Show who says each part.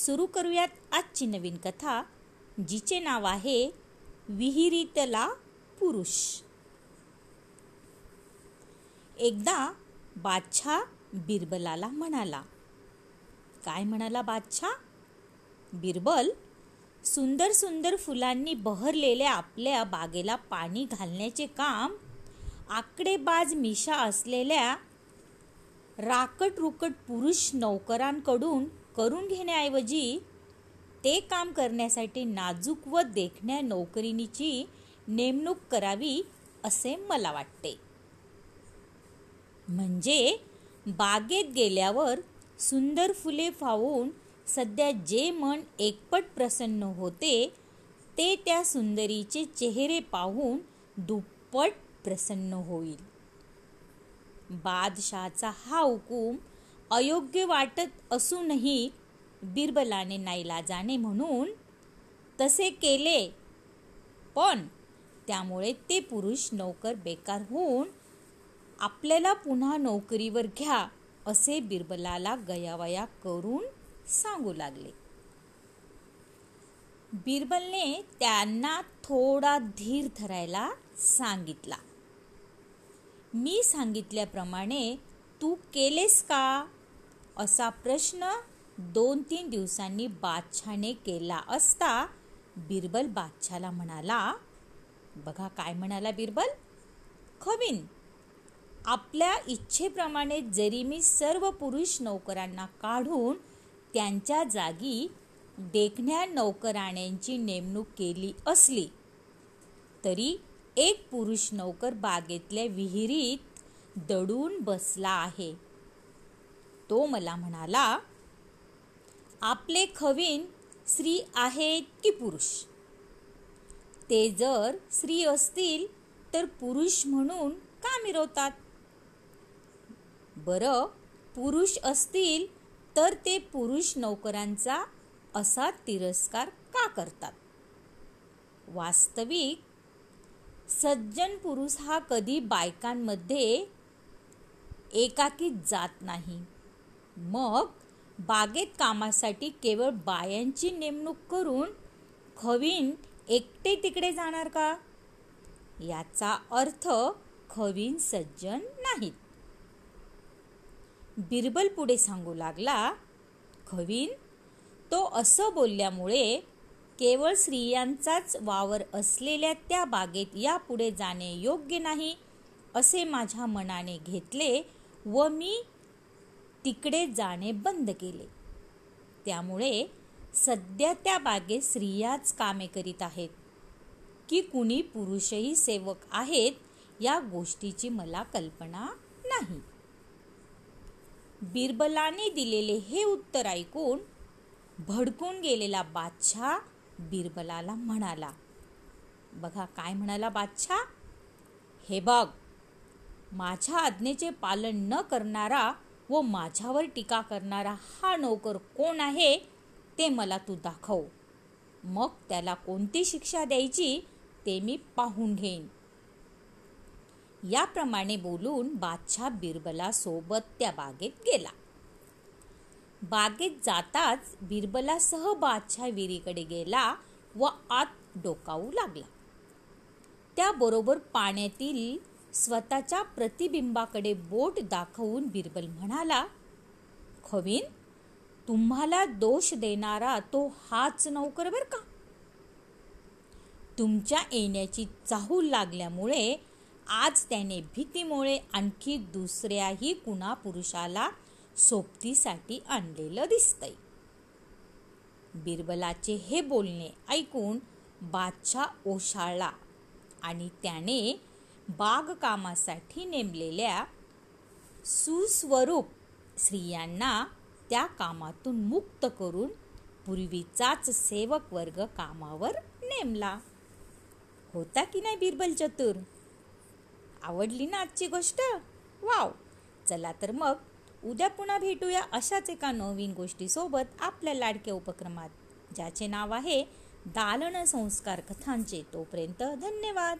Speaker 1: सुरू करूयात आजची नवीन कथा जिचे नाव आहे विहिरीतला पुरुष. एकदा बादशाह बिरबलाला म्हणाला काय म्हणाला बादशाह? बिरबल सुंदर सुंदर फुलांनी बहरलेल्या आपल्या बागेला पाणी घालण्याचे काम आकडेबाज मिशा असलेल्या राकट रुकट पुरुष नौकरांकडून करून घेण्याऐवजी ते काम करण्यासाठी नाजूक व देखण्या नोकरीनीची नेमणूक करावी असे मला वाटते. म्हणजे बागेत गेल्यावर सुंदर फुले फावून सध्या जे मन एकपट प्रसन्न होते ते त्या सुंदरीचे चेहरे पाहून दुप्पट प्रसन्न होईल. बादशहाचा हा हुकूम अयोग्य वाटत असूनही बिरबलाने नाईलाजाने म्हणून तसे केले. पण त्यामुळे ते पुरुष नोकर बेकार होऊन आपल्याला पुन्हा नोकरीवर घ्या असे बिरबलाला गयावया करून सांगू लागले. बिरबलने त्यांना थोडा धीर धरायला सांगितला. मी सांगितल्याप्रमाणे तू केलेस का? असा प्रश्न दोन तीन दिवसांनी बादशाने केला असता बिरबल बादशाला म्हणाला बघा काय म्हणाला बिरबल? खवीन आपल्या इच्छेप्रमाणे जरी मी सर्व पुरुष नौकरांना काढून त्यांच्या जागी देखण्या नौकराण्यांची नेमणूक केली असली तरी एक पुरुष नौकर बागेतल्या विहिरीत दडून बसला आहे. तो मला म्हणाला आपले खवीन स्त्री आहेत की पुरुष? ते जर स्त्री असतील तर पुरुष म्हणून का मिरवतात? बरं पुरुष असतील तर ते पुरुष नोकरांचा असा तिरस्कार का करतात? वास्तविक सज्जन पुरुष हा कधी बायकांमध्ये एकाकीत जात नाही. मग बागेत कामासाठी केवळ बायांची नेमणूक करून खवीन एकटे तिकडे जाणार का? याचा अर्थ खवीन सज्जन नाहीत. बिरबल पुढे सांगू लागला खवीन तो असं बोलल्यामुळे केवळ स्त्रियांचाच वावर असलेल्या त्या बागेत यापुढे जाणे योग्य नाही असे माझ्या मनाने घेतले व मी तिकडे जाणे बंद केले. त्यामुळे सध्या त्या बागेत स्त्रियाच कामे करीत आहेत. की कुणी पुरुषही सेवक आहेत या गोष्टीची मला कल्पना नाही. बिरबलाने दिलेले हे उत्तर ऐकून भडकून गेलेला बादशाह बिरबलाला म्हणाला बघा काय म्हणाला बादशाह? हे बघ माझ्या आज्ञेचे पालन न करणारा व माझ्यावर टीका करणारा हा नोकर कोण आहे ते मला तू दाखव. मग त्याला कोणती शिक्षा द्यायची ते मी पाहून घेईन. याप्रमाणे बोलून बादशाह बिरबला सोबत त्या बागेत गेला. बागेत जाताच बिरबलासह बादशाह विहिरीकडे गेला व आत डोकावू लागला. त्याबरोबर पाण्यातील स्वतःच्या प्रतिबिंबाकडे बोट दाखवून बिरबल म्हणाला खवीन तुम्हाला दोष देणारा तो हाच नौकर बर का? तुमच्या येण्याची चाहूल लागल्यामुळे आज त्याने भीतीमुळे आणखी दुसऱ्याही कुणा पुरुषाला सोबतीसाठी आणलेलं दिसतंय. बिरबलाचे हे बोलणे ऐकून बादशाह ओशाळला आणि त्याने बागकामासाठी नेमलेल्या सुस्वरूप स्त्रियांना त्या कामातून मुक्त करून पूर्वीचाच सेवक वर्ग कामावर नेमला. होता की नाही बिरबल चतुर? आवडली ना आजची गोष्ट? वाव! चला तर मग उद्या पुन्हा भेटूया अशाच एका नवीन गोष्टीसोबत आपल्या लाडक्या उपक्रमात ज्याचे नाव आहे दालन संस्कार कथांचे. तोपर्यंत धन्यवाद!